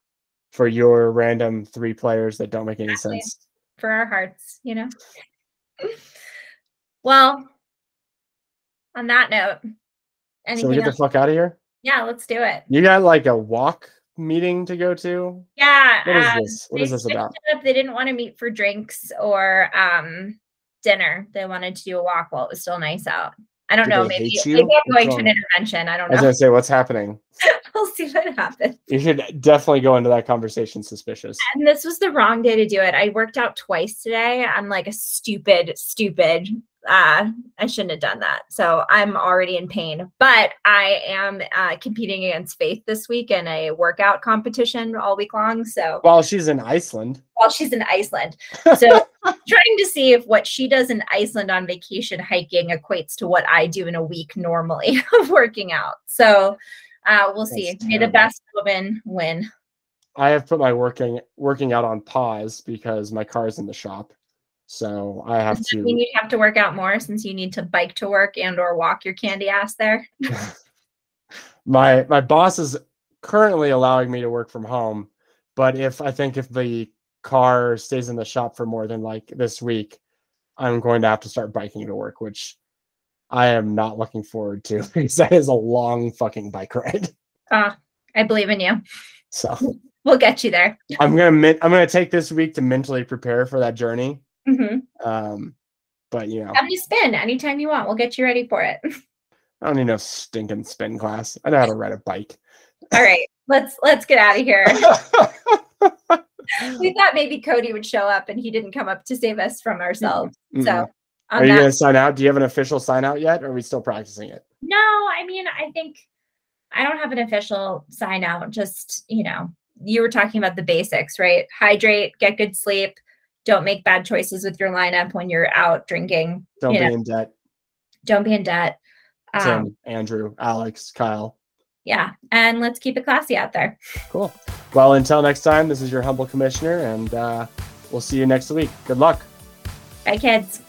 for your random three players that don't make any Exactly. sense. for our hearts, you know. Well, on that note, Should we anything get the fuck out of here? yeah, let's do it. You got like a walk meeting to go to? Yeah. What is um, this? What is this about? up. They didn't want to meet for drinks or um dinner. They wanted to do a walk while it was still nice out. I don't Do know. Maybe, maybe I'm going to an intervention. I don't know. I was gonna say what's happening. we'll see what happens. You should definitely go into that conversation suspicious. And this was the wrong day to do it. I worked out twice today. I'm like a stupid, stupid. Uh, I shouldn't have done that. So I'm already in pain. But I am uh, competing against Faith this week in a workout competition all week long. So While she's in Iceland. while she's in Iceland, so trying to see if what she does in Iceland on vacation hiking equates to what I do in a week normally of working out. So uh, we'll see. That's May the best woman win. I have put my working working out on pause because my car's in the shop. So I have Does that mean to you have to work out more since you need to bike to work and or walk your candy ass there? my my boss is currently allowing me to work from home, but if I think if the car stays in the shop for more than like this week, I'm going to have to start biking to work, which I am not looking forward to because that is a long fucking bike ride. Uh, I believe in you. So We'll get you there. I'm gonna I'm gonna take this week to mentally prepare for that journey. Hmm Um, but you know, Have you spin anytime you want. We'll get you ready for it. I don't need no stinking spin class. I know how to ride a bike. All right, let's let's get out of here. we thought maybe Cody would show up, and he didn't come up to save us from ourselves. Mm-mm. So, are you that, gonna sign out? Do you have an official sign out yet? Or are we still practicing it? no, I mean, I think I don't have an official sign out. Just you know, you were talking about the basics, right? Hydrate, get good sleep. Don't make bad choices with your lineup when you're out drinking. Don't be know, in debt. don't be in debt. Um, Tim, Andrew, Alex, Kyle. yeah, and let's keep it classy out there. Cool. Well, until next time, this is your humble commissioner, and uh, we'll see you next week. Good luck. Bye, kids.